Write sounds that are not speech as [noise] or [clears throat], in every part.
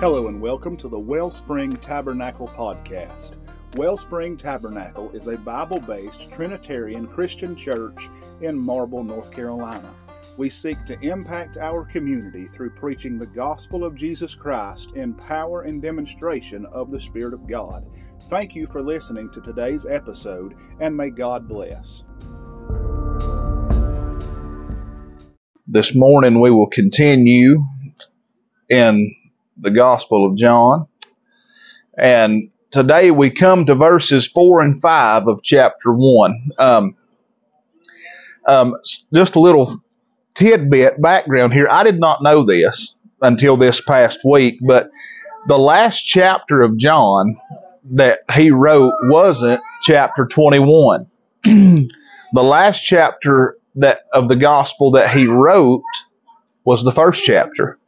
Hello and welcome to the Wellspring Tabernacle Podcast. Wellspring Tabernacle is a Bible based Trinitarian Christian church in Marble, North Carolina. We seek to impact our community through preaching the gospel of Jesus Christ in power and demonstration of the Spirit of God. Thank you for listening to today's episode, and may God bless. This morning we will continue in the Gospel of John. And today we come to verses 4 and 5 of chapter 1. Um, um, just a little tidbit background here. I did not know this until this past week, but the last chapter of John that he wrote wasn't chapter 21. [clears throat] the last chapter that of the gospel that he wrote was the first chapter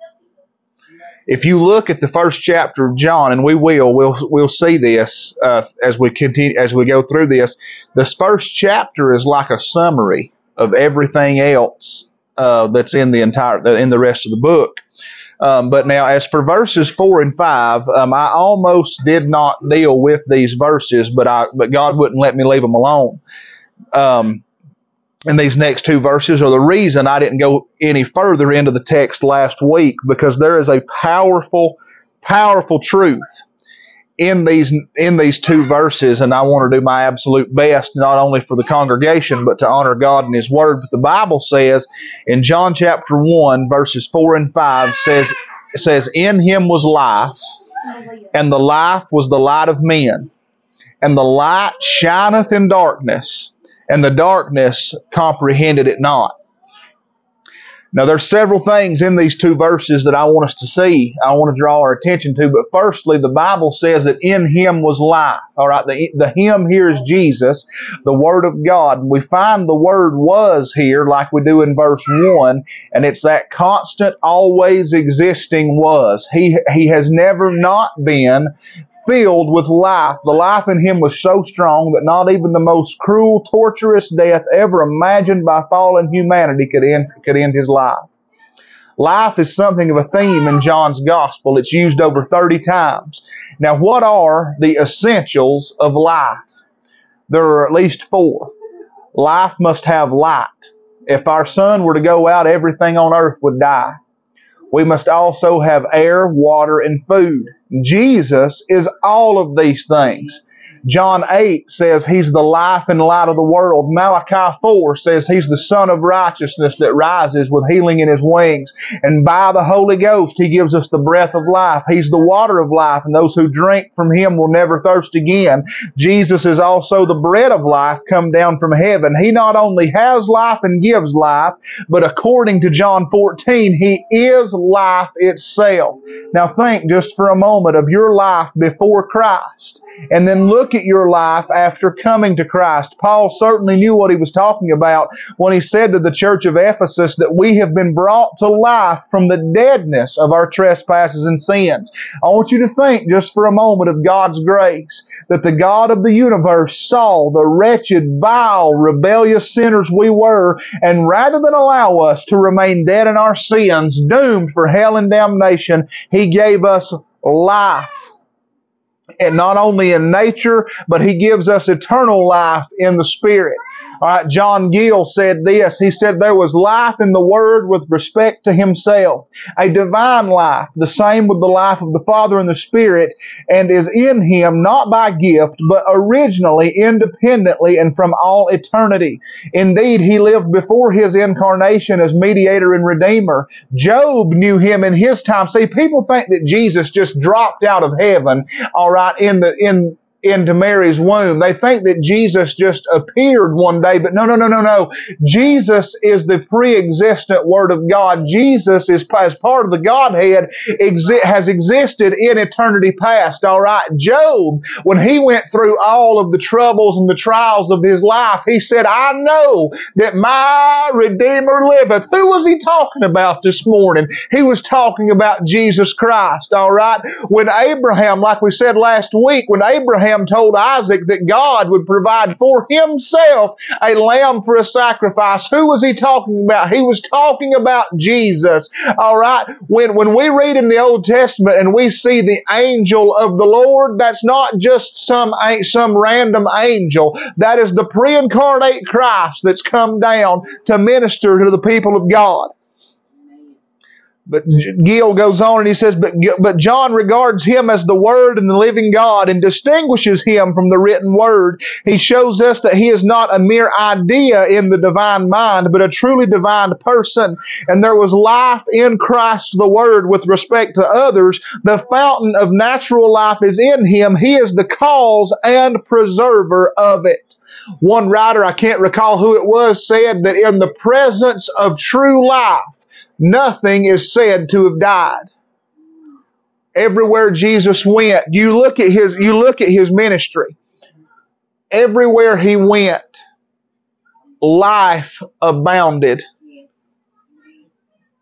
if you look at the first chapter of John, and we will, we'll we'll see this uh, as we continue as we go through this. This first chapter is like a summary of everything else uh, that's in the entire in the rest of the book. Um, but now, as for verses four and five, um, I almost did not deal with these verses, but I but God wouldn't let me leave them alone. Um, and these next two verses are the reason I didn't go any further into the text last week because there is a powerful, powerful truth in these in these two verses, and I want to do my absolute best not only for the congregation but to honor God and His Word. But the Bible says in John chapter one, verses four and five says says, "In Him was life, and the life was the light of men, and the light shineth in darkness." And the darkness comprehended it not. Now, there's several things in these two verses that I want us to see. I want to draw our attention to. But firstly, the Bible says that in Him was life. All right, the, the Him here is Jesus, the Word of God. And we find the word was here, like we do in verse one, and it's that constant, always existing was. He He has never not been filled with life. The life in him was so strong that not even the most cruel, torturous death ever imagined by fallen humanity could end, could end his life. Life is something of a theme in John's gospel. It's used over 30 times. Now, what are the essentials of life? There are at least four. Life must have light. If our sun were to go out, everything on earth would die. We must also have air, water, and food. Jesus is all of these things. John 8 says he's the life and light of the world. Malachi 4 says he's the Son of righteousness that rises with healing in his wings. And by the Holy Ghost, he gives us the breath of life. He's the water of life, and those who drink from him will never thirst again. Jesus is also the bread of life come down from heaven. He not only has life and gives life, but according to John 14, he is life itself. Now think just for a moment of your life before Christ, and then look look at your life after coming to Christ. Paul certainly knew what he was talking about when he said to the church of Ephesus that we have been brought to life from the deadness of our trespasses and sins. I want you to think just for a moment of God's grace that the God of the universe saw the wretched, vile, rebellious sinners we were, and rather than allow us to remain dead in our sins, doomed for hell and damnation, He gave us life and not only in nature, but he gives us eternal life in the Spirit. All right, John Gill said this. He said there was life in the Word with respect to Himself, a divine life, the same with the life of the Father and the Spirit, and is in Him not by gift, but originally, independently, and from all eternity. Indeed, He lived before His incarnation as mediator and redeemer. Job knew Him in his time. See, people think that Jesus just dropped out of heaven, all right, in the in into Mary's womb. They think that Jesus just appeared one day, but no, no, no, no, no. Jesus is the pre-existent Word of God. Jesus is as part of the Godhead exi- has existed in eternity past. All right. Job, when he went through all of the troubles and the trials of his life, he said, I know that my Redeemer liveth. Who was he talking about this morning? He was talking about Jesus Christ. All right. When Abraham, like we said last week, when Abraham Abraham told Isaac that God would provide for himself a lamb for a sacrifice. Who was he talking about? He was talking about Jesus. All right. When, when we read in the Old Testament and we see the angel of the Lord, that's not just some, some random angel. That is the pre-incarnate Christ that's come down to minister to the people of God. But Gill goes on and he says, but, but John regards him as the Word and the living God and distinguishes him from the written Word. He shows us that he is not a mere idea in the divine mind, but a truly divine person. And there was life in Christ the Word with respect to others. The fountain of natural life is in him. He is the cause and preserver of it. One writer, I can't recall who it was, said that in the presence of true life, nothing is said to have died. Everywhere Jesus went, you look at his you look at his ministry. Everywhere he went, life abounded.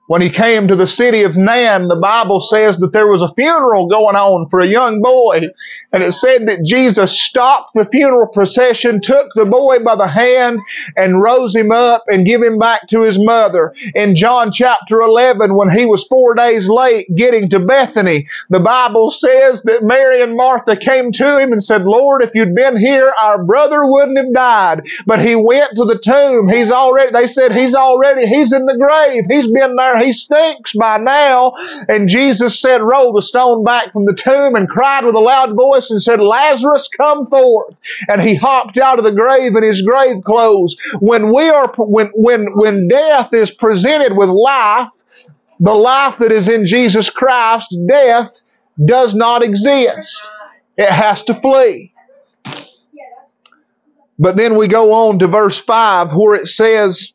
When he came to the city of Nain, the Bible says that there was a funeral going on for a young boy. And it said that Jesus stopped the funeral procession, took the boy by the hand, and rose him up and give him back to his mother. In John chapter 11, when he was four days late getting to Bethany, the Bible says that Mary and Martha came to him and said, Lord, if you'd been here, our brother wouldn't have died. But he went to the tomb. He's already, they said, he's already, he's in the grave. He's been there he stinks by now. And Jesus said, roll the stone back from the tomb and cried with a loud voice and said, Lazarus, come forth. And he hopped out of the grave in his grave clothes. When we are, when, when, when death is presented with life, the life that is in Jesus Christ, death does not exist. It has to flee. But then we go on to verse 5 where it says,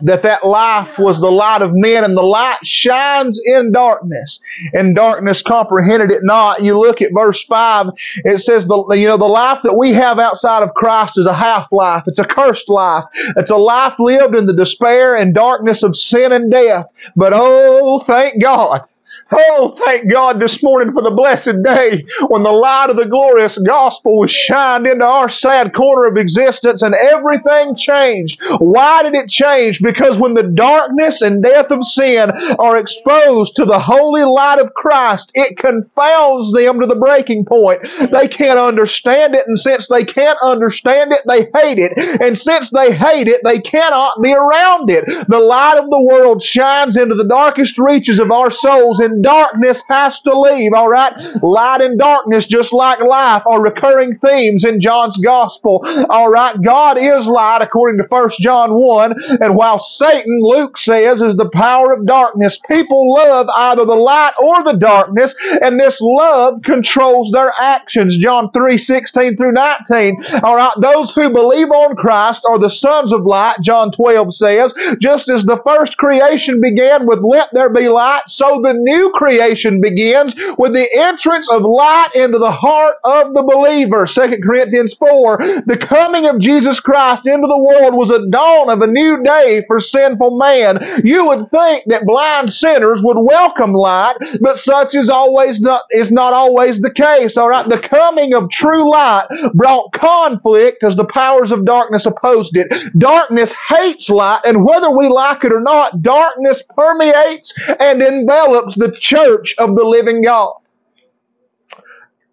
that that life was the light of men and the light shines in darkness and darkness comprehended it not. You look at verse 5 it says the you know the life that we have outside of Christ is a half life it's a cursed life. It's a life lived in the despair and darkness of sin and death. But oh thank God Oh, thank God this morning for the blessed day when the light of the glorious gospel was shined into our sad corner of existence and everything changed. Why did it change? Because when the darkness and death of sin are exposed to the holy light of Christ, it confounds them to the breaking point. They can't understand it, and since they can't understand it, they hate it. And since they hate it, they cannot be around it. The light of the world shines into the darkest reaches of our souls and darkness has to leave, all right? Light and darkness, just like life, are recurring themes in John's gospel, all right? God is light, according to 1 John 1, and while Satan, Luke says, is the power of darkness, people love either the light or the darkness, and this love controls their actions. John 3 16 through 19, all right? Those who believe on Christ are the sons of light, John 12 says, just as the first creation began with let there be light, so the new creation begins with the entrance of light into the heart of the believer. 2 Corinthians 4. The coming of Jesus Christ into the world was a dawn of a new day for sinful man. You would think that blind sinners would welcome light, but such is always not, is not always the case. All right. The coming of true light brought conflict as the powers of darkness opposed it. Darkness hates light, and whether we like it or not, darkness permeates and envelops the church of the living God.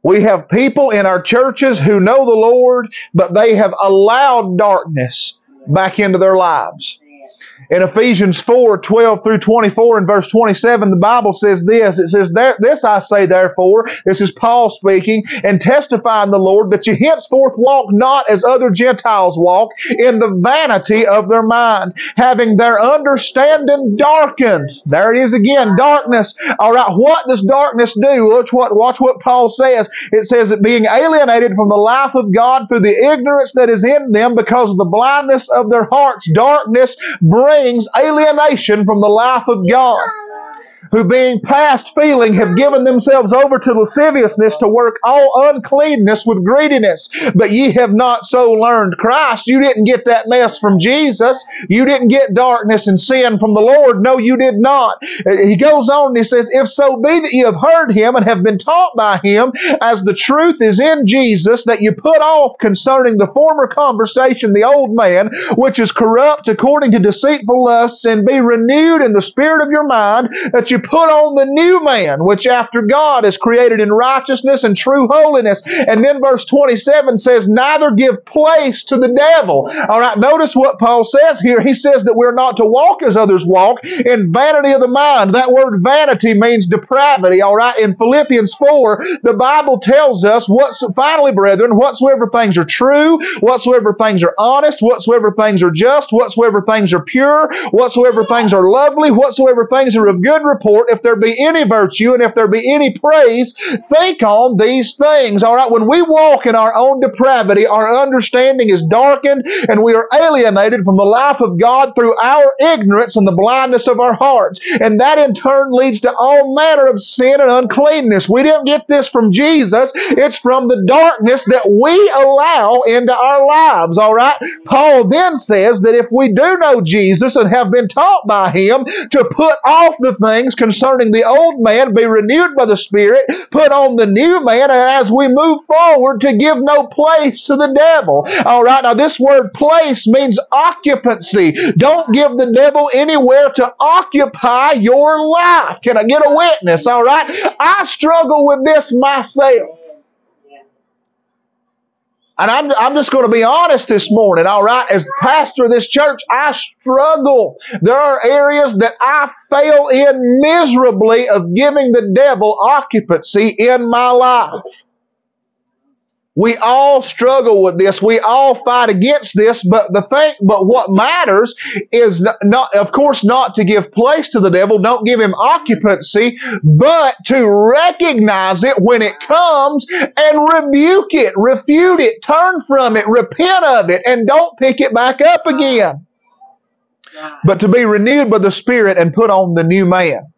We have people in our churches who know the Lord, but they have allowed darkness back into their lives. In Ephesians 4 12 through 24 and verse 27, the Bible says this It says, This I say, therefore, this is Paul speaking, and testifying the Lord that you henceforth walk not as other Gentiles walk, in the vanity of their mind, having their understanding darkened. There it is again, darkness. All right, what does darkness do? Watch what, watch what Paul says. It says that being alienated from the life of God through the ignorance that is in them because of the blindness of their hearts, darkness brings brings alienation from the life of God. Who being past feeling have given themselves over to lasciviousness to work all uncleanness with greediness. But ye have not so learned Christ. You didn't get that mess from Jesus. You didn't get darkness and sin from the Lord. No, you did not. He goes on and he says, If so be that ye have heard him and have been taught by him, as the truth is in Jesus, that you put off concerning the former conversation the old man, which is corrupt according to deceitful lusts, and be renewed in the spirit of your mind, that you put on the new man, which after God is created in righteousness and true holiness. And then verse 27 says, Neither give place to the devil. All right, notice what Paul says here. He says that we're not to walk as others walk in vanity of the mind. That word vanity means depravity. All right, in Philippians 4, the Bible tells us, what, finally, brethren, whatsoever things are true, whatsoever things are honest, whatsoever things are just, whatsoever things are pure, whatsoever things are lovely, whatsoever things are of good report, if there be any virtue and if there be any praise, think on these things. All right, when we walk in our own depravity, our understanding is darkened and we are alienated from the life of God through our ignorance and the blindness of our hearts. And that in turn leads to all manner of sin and uncleanness. We didn't get this from Jesus, it's from the darkness that we allow into our lives. All right, Paul then says that if we do know Jesus and have been taught by him to put off the things concerning the old man, be renewed by the Spirit, put on the new man, and as we move forward, to give no place to the devil. All right, now this word place means occupancy. Don't give the devil anywhere to occupy your life. Can I get a witness? All right, I struggle with this myself. And I'm, I'm just going to be honest this morning, all right? As pastor of this church, I struggle. There are areas that I fail in miserably of giving the devil occupancy in my life. We all struggle with this. We all fight against this. But the thing, but what matters is not, of course, not to give place to the devil. Don't give him occupancy, but to recognize it when it comes and rebuke it, refute it, turn from it, repent of it, and don't pick it back up again. But to be renewed by the Spirit and put on the new man.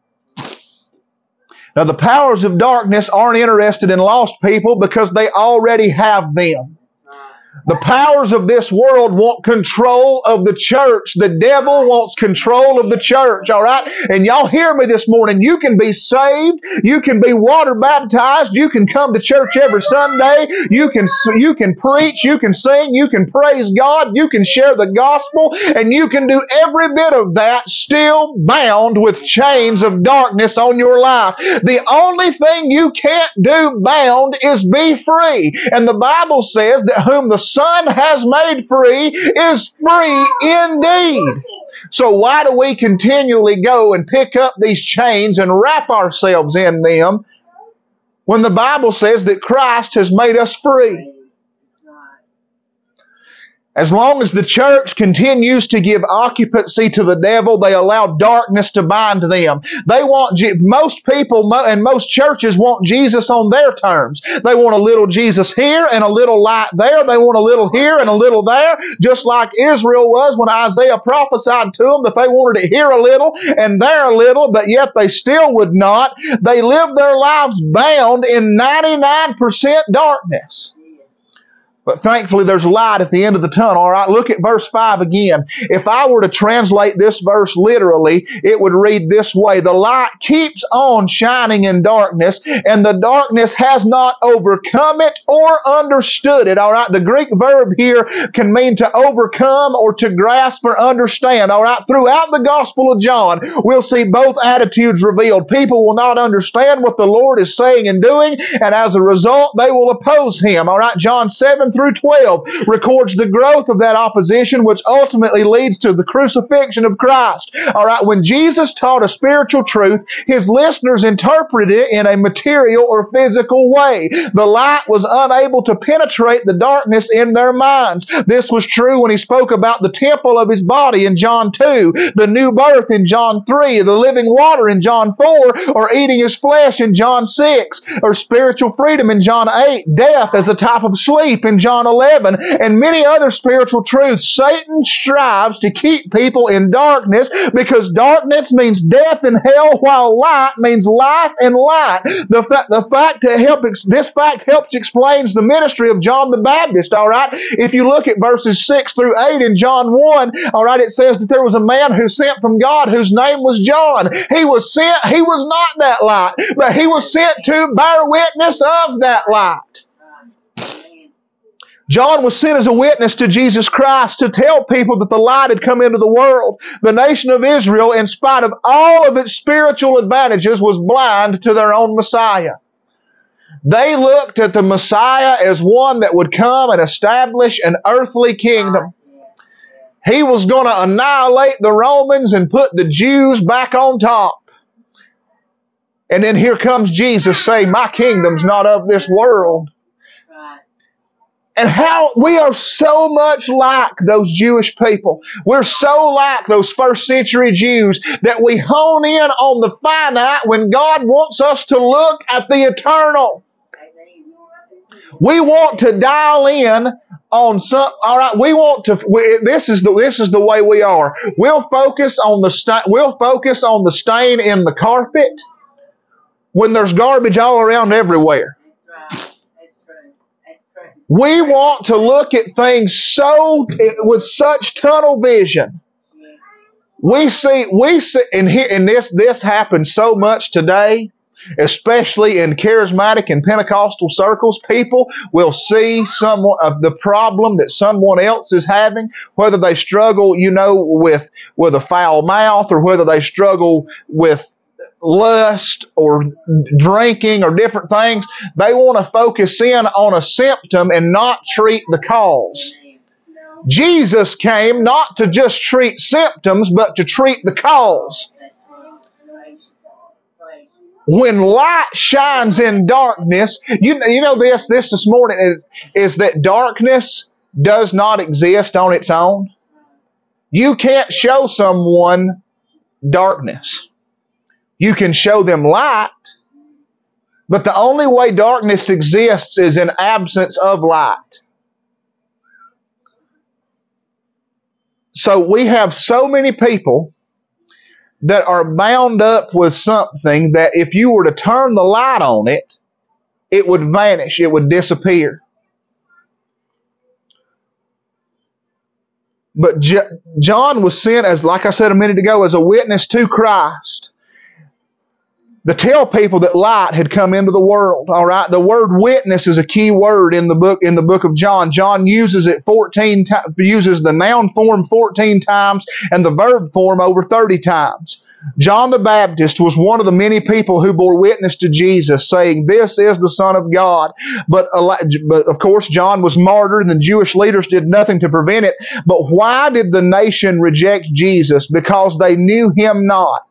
Now, the powers of darkness aren't interested in lost people because they already have them. The powers of this world want control of the church. The devil wants control of the church, all right? And y'all hear me this morning. You can be saved. You can be water baptized. You can come to church every Sunday. You can, you can preach. You can sing. You can praise God. You can share the gospel. And you can do every bit of that still bound with chains of darkness on your life. The only thing you can't do bound is be free. And the Bible says that whom the Son has made free is free indeed. So why do we continually go and pick up these chains and wrap ourselves in them when the Bible says that Christ has made us free? As long as the church continues to give occupancy to the devil, they allow darkness to bind them. They want, most people and most churches want Jesus on their terms. They want a little Jesus here and a little light there. They want a little here and a little there, just like Israel was when Isaiah prophesied to them that they wanted to hear a little and there a little, but yet they still would not. They lived their lives bound in 99% darkness. But thankfully, there's light at the end of the tunnel. All right, look at verse 5 again. If I were to translate this verse literally, it would read this way The light keeps on shining in darkness, and the darkness has not overcome it or understood it. All right, the Greek verb here can mean to overcome or to grasp or understand. All right, throughout the Gospel of John, we'll see both attitudes revealed. People will not understand what the Lord is saying and doing, and as a result, they will oppose Him. All right, John 7 through 12 records the growth of that opposition, which ultimately leads to the crucifixion of Christ. All right, when Jesus taught a spiritual truth, his listeners interpreted it in a material or physical way. The light was unable to penetrate the darkness in their minds. This was true when he spoke about the temple of his body in John 2, the new birth in John 3, the living water in John 4, or eating his flesh in John 6, or spiritual freedom in John 8, death as a type of sleep in John 11, and many other spiritual truths. Satan strives to keep people in darkness because darkness means death and hell, while light means life and light. The, fa- the fact to help ex- this fact helps explains the ministry of John the Baptist. All right, if you look at verses six through eight in John one, all right, it says that there was a man who sent from God whose name was John. He was sent. He was not that light, but he was sent to bear witness of that light. John was sent as a witness to Jesus Christ to tell people that the light had come into the world. The nation of Israel, in spite of all of its spiritual advantages, was blind to their own Messiah. They looked at the Messiah as one that would come and establish an earthly kingdom. He was going to annihilate the Romans and put the Jews back on top. And then here comes Jesus saying, My kingdom's not of this world. And how we are so much like those Jewish people. We're so like those first century Jews that we hone in on the finite when God wants us to look at the eternal. We want to dial in on some. All right, we want to. We, this is the this is the way we are. We'll focus on the sta- we'll focus on the stain in the carpet when there's garbage all around everywhere. We want to look at things so eh, with such tunnel vision. We see we see and here and this this happens so much today, especially in charismatic and Pentecostal circles. People will see someone of the problem that someone else is having, whether they struggle, you know, with with a foul mouth or whether they struggle with lust or drinking or different things. They want to focus in on a symptom and not treat the cause. Jesus came not to just treat symptoms, but to treat the cause. When light shines in darkness, you, you know this, this this morning is, is that darkness does not exist on its own. You can't show someone darkness. You can show them light, but the only way darkness exists is in absence of light. So we have so many people that are bound up with something that if you were to turn the light on it, it would vanish, it would disappear. But John was sent as, like I said a minute ago, as a witness to Christ to tell people that light had come into the world. All right, the word witness is a key word in the book in the book of John. John uses it 14 times, uses the noun form 14 times and the verb form over 30 times. John the Baptist was one of the many people who bore witness to Jesus, saying, "This is the Son of God." But, uh, but of course, John was martyred, and the Jewish leaders did nothing to prevent it. But why did the nation reject Jesus? Because they knew him not.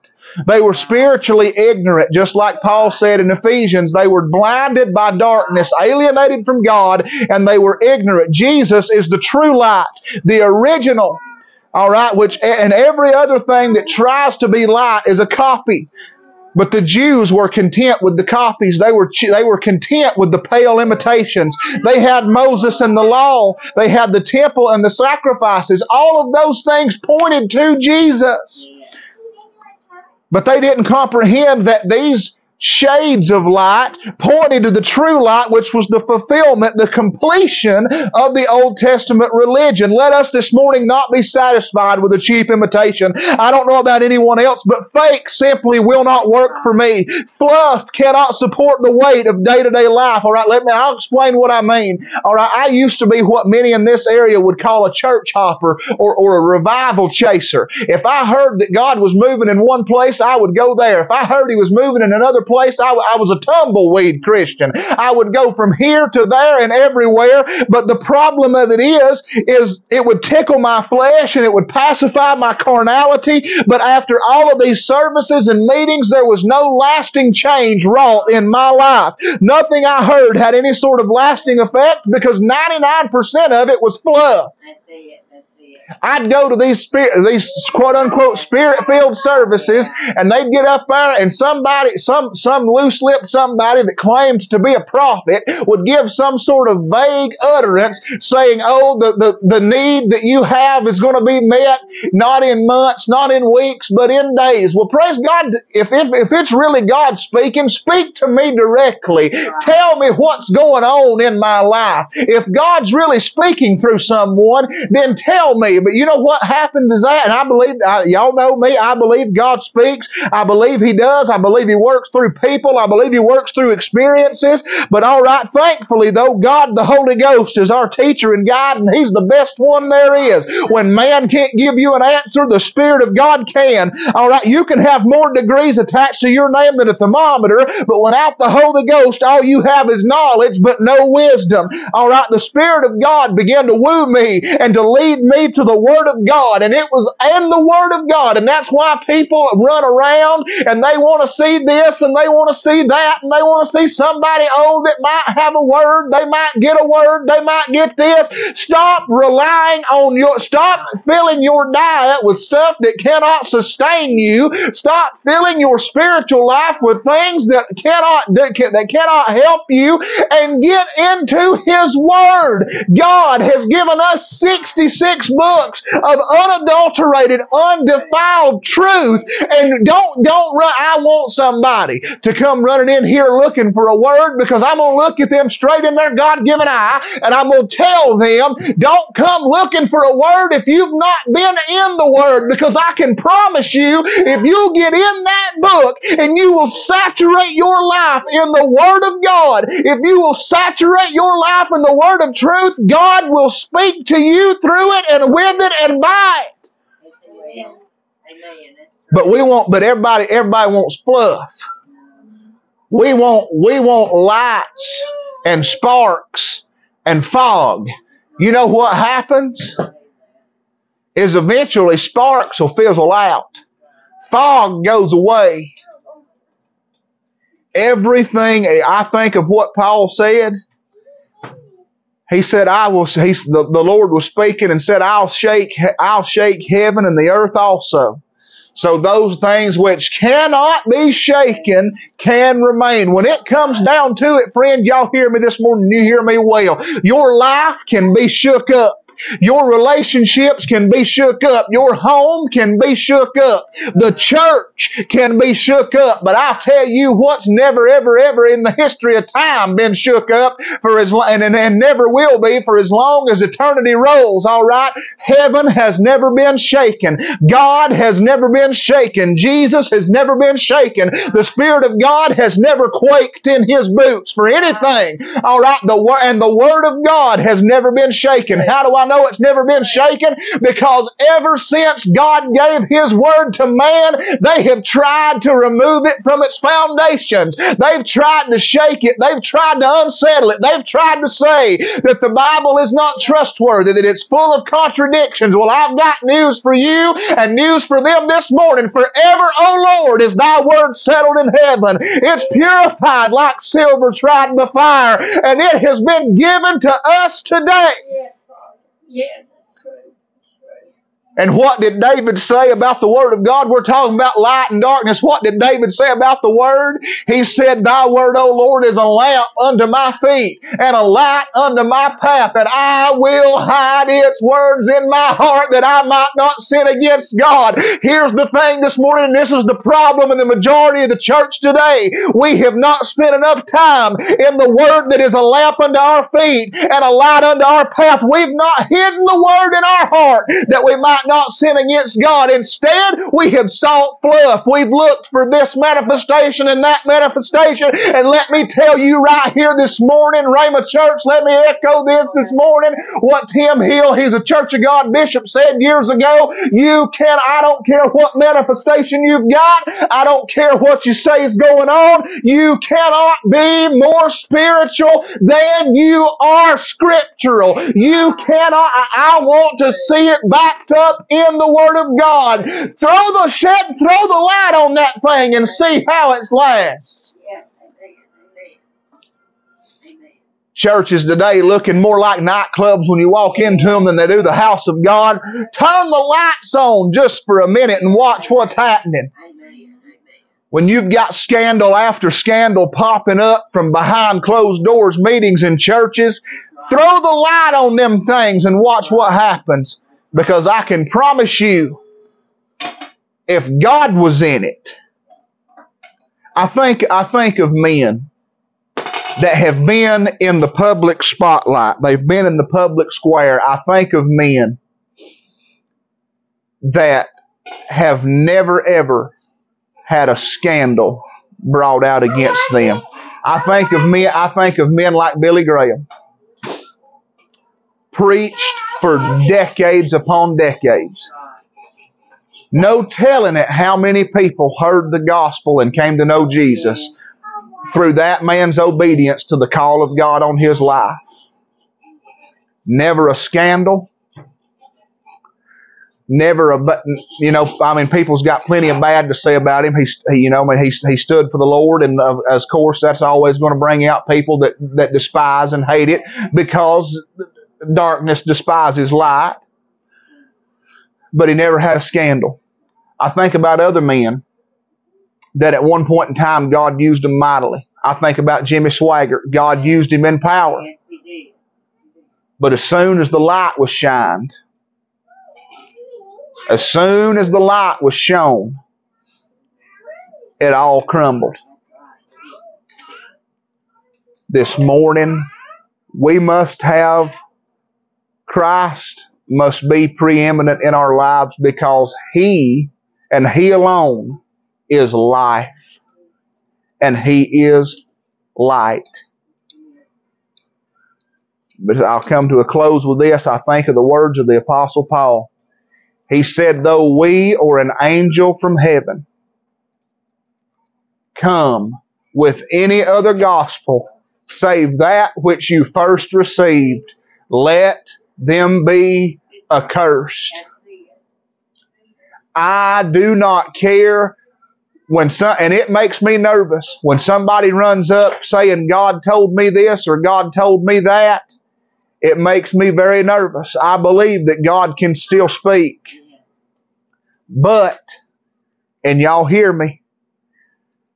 They were spiritually ignorant, just like Paul said in Ephesians. They were blinded by darkness, alienated from God, and they were ignorant. Jesus is the true light, the original. All right, which and every other thing that tries to be light is a copy. But the Jews were content with the copies. They were, they were content with the pale imitations. They had Moses and the law. They had the temple and the sacrifices. All of those things pointed to Jesus. But they didn't comprehend that these shades of light pointed to the true light, which was the fulfillment, the completion of the Old Testament religion. Let us this morning not be satisfied with a cheap imitation. I don't know about anyone else, but fake simply will not work for me. Fluff cannot support the weight of day to day life. All right, let me, I'll explain what I mean. All right, I used to be what many in this area would call a church hopper or, or a revival chaser. If I heard that God was moving in one place, I would go there. If I heard He was moving in another place. I, I was a tumbleweed Christian. I would go from here to there and everywhere. But the problem of it is, is it would tickle my flesh and it would pacify my carnality. But after all of these services and meetings, there was no lasting change wrought in my life. Nothing I heard had any sort of lasting effect because 99% of it was fluff. I'd go to these spirit, these quote unquote spirit filled services, and they'd get up there, and somebody, some some loose lipped somebody that claimed to be a prophet would give some sort of vague utterance, saying, "Oh, the the, the need that you have is going to be met not in months, not in weeks, but in days." Well, praise God. If if if it's really God speaking, speak to me directly. Tell me what's going on in my life. If God's really speaking through someone, then tell me. But you know what happened is that, and I believe, uh, y'all know me, I believe God speaks. I believe He does. I believe He works through people. I believe He works through experiences. But all right, thankfully though, God the Holy Ghost is our teacher and guide, and He's the best one there is. When man can't give you an answer, the Spirit of God can. All right, you can have more degrees attached to your name than a thermometer, but without the Holy Ghost, all you have is knowledge, but no wisdom. All right, the Spirit of God began to woo me and to lead me to the Word of God, and it was and the Word of God, and that's why people run around and they want to see this and they want to see that and they want to see somebody oh that might have a word, they might get a word, they might get this. Stop relying on your stop filling your diet with stuff that cannot sustain you. Stop filling your spiritual life with things that cannot that cannot help you and get into His Word. God has given us 66 books of unadulterated, undefiled truth. And don't, don't run. I want somebody to come running in here looking for a word because I'm going to look at them straight in their God given eye and I'm going to tell them, don't come looking for a word if you've not been in the Word because I can promise you, if you get in that book and you will saturate your life in the Word of God, if you will saturate your life in the Word of truth, God will speak to you through it and with it and by it. But we want, but everybody, everybody wants fluff. We want, we want lights and sparks and fog. You know what happens? Is eventually sparks will fizzle out. Fog goes away. Everything, I think of what Paul said. He said, I will, he, the, the Lord was speaking and said, I'll shake, I'll shake heaven and the earth also. So those things which cannot be shaken can remain. When it comes down to it, friend, y'all hear me this morning, you hear me well. Your life can be shook up. Your relationships can be shook up. Your home can be shook up. The church can be shook up. But I'll tell you what's never, ever, ever in the history of time been shook up for as and, and, and never will be for as long as eternity rolls. All right. Heaven has never been shaken. God has never been shaken. Jesus has never been shaken. The Spirit of God has never quaked in His boots for anything. All right. The and the Word of God has never been shaken. How do I I know it's never been shaken? Because ever since God gave His word to man, they have tried to remove it from its foundations. They've tried to shake it. They've tried to unsettle it. They've tried to say that the Bible is not trustworthy, that it's full of contradictions. Well, I've got news for you and news for them this morning. Forever, O Lord, is thy word settled in heaven. It's purified like silver tried by fire, and it has been given to us today. Yes. And what did David say about the Word of God? We're talking about light and darkness. What did David say about the Word? He said, Thy Word, O Lord, is a lamp unto my feet and a light unto my path, and I will hide its words in my heart that I might not sin against God. Here's the thing this morning, and this is the problem in the majority of the church today. We have not spent enough time in the Word that is a lamp unto our feet and a light unto our path. We've not hidden the Word in our heart that we might not sin against God. Instead, we have sought fluff. We've looked for this manifestation and that manifestation. And let me tell you right here this morning, Rhema Church, let me echo this this morning. What Tim Hill, he's a Church of God bishop, said years ago. You can, I don't care what manifestation you've got. I don't care what you say is going on. You cannot be more spiritual than you are scriptural. You cannot, I, I want to see it backed up up in the Word of God. Throw the shed, throw the light on that thing and see how it lasts. churches today looking more like nightclubs when you walk into them than they do the house of God. Turn the lights on just for a minute and watch what's happening. When you've got scandal after scandal popping up from behind closed doors meetings in churches, throw the light on them things and watch what happens. Because I can promise you, if God was in it, I think I think of men that have been in the public spotlight. They've been in the public square. I think of men that have never ever had a scandal brought out against them. I think of men I think of men like Billy Graham. Preached for decades upon decades. No telling it how many people heard the gospel and came to know Jesus through that man's obedience to the call of God on his life. Never a scandal. Never a, but you know, I mean, people's got plenty of bad to say about him. He's, he, you know, I mean, he, he stood for the Lord, and uh, of course, that's always going to bring out people that, that despise and hate it because darkness despises light. But he never had a scandal. I think about other men that at one point in time God used him mightily. I think about Jimmy Swaggart. God used him in power. But as soon as the light was shined, as soon as the light was shown, it all crumbled. This morning, we must have Christ must be preeminent in our lives because He and He alone is life, and He is light. But I'll come to a close with this. I think of the words of the Apostle Paul. He said, Though we or an angel from heaven come with any other gospel save that which you first received, let them be accursed. I do not care when some, and it makes me nervous when somebody runs up saying God told me this or God told me that. It makes me very nervous. I believe that God can still speak. But, and y'all hear me,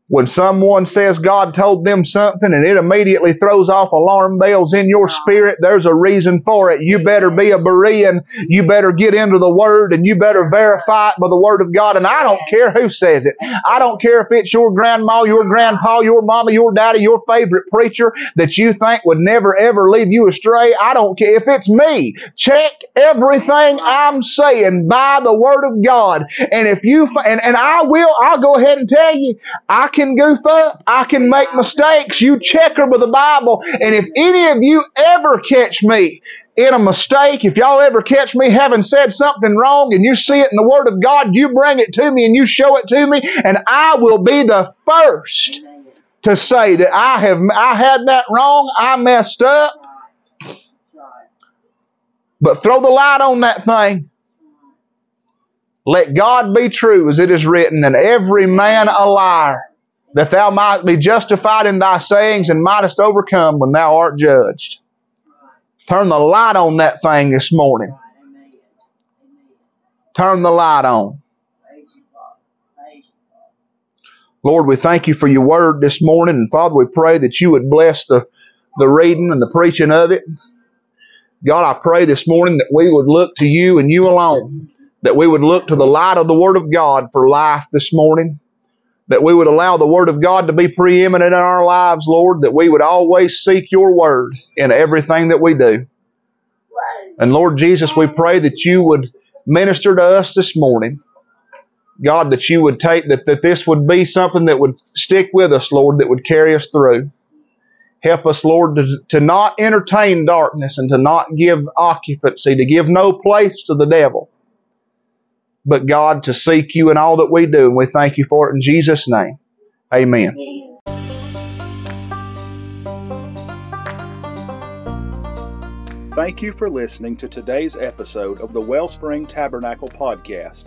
when someone says God told them something and it immediately throws off alarm bells in your spirit, there's a reason for it. You better be a Berean. You better get into the Word and you better verify it by the Word of God. And I don't care who says it. I don't care if it's your grandma, your grandpa, your mama, your daddy, your favorite preacher that you think would never ever leave you astray. I don't care if it's me. Check everything I'm saying by the Word of God. And if you, and, and I will, I'll go ahead and tell you, I can goof up. I can make mistakes. You check her with the Bible. And if any of you ever catch me in a mistake, if y'all ever catch me having said something wrong and you see it in the Word of God, you bring it to me and you show it to me, and I will be the first to say that I have I had that wrong, I messed up. But throw the light on that thing. Let God be true as it is written, and every man a liar that thou might be justified in thy sayings and mightest overcome when thou art judged. Turn the light on that thing this morning. Turn the light on. Lord, we thank you for your word this morning. And Father, we pray that you would bless the, the reading and the preaching of it. God, I pray this morning that we would look to you and you alone. That we would look to the light of the Word of God for life this morning that we would allow the Word of God to be preeminent in our lives, Lord, that we would always seek your Word in everything that we do. And Lord Jesus, we pray that you would minister to us this morning. God, that you would take, that, that this would be something that would stick with us, Lord, that would carry us through. Help us, Lord, to, to not entertain darkness and to not give occupancy, to give no place to the devil but God to seek you in all that we do. And we thank you for it in Jesus' name. Amen. Thank you for listening to today's episode of the Wellspring Tabernacle Podcast.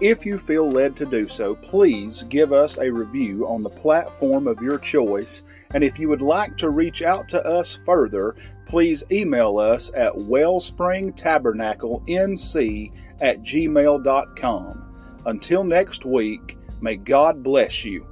If you feel led to do so, please give us a review on the platform of your choice. And if you would like to reach out to us further, please email us at wellspringtabernaclenc at gmail.com. Until next week, may God bless you.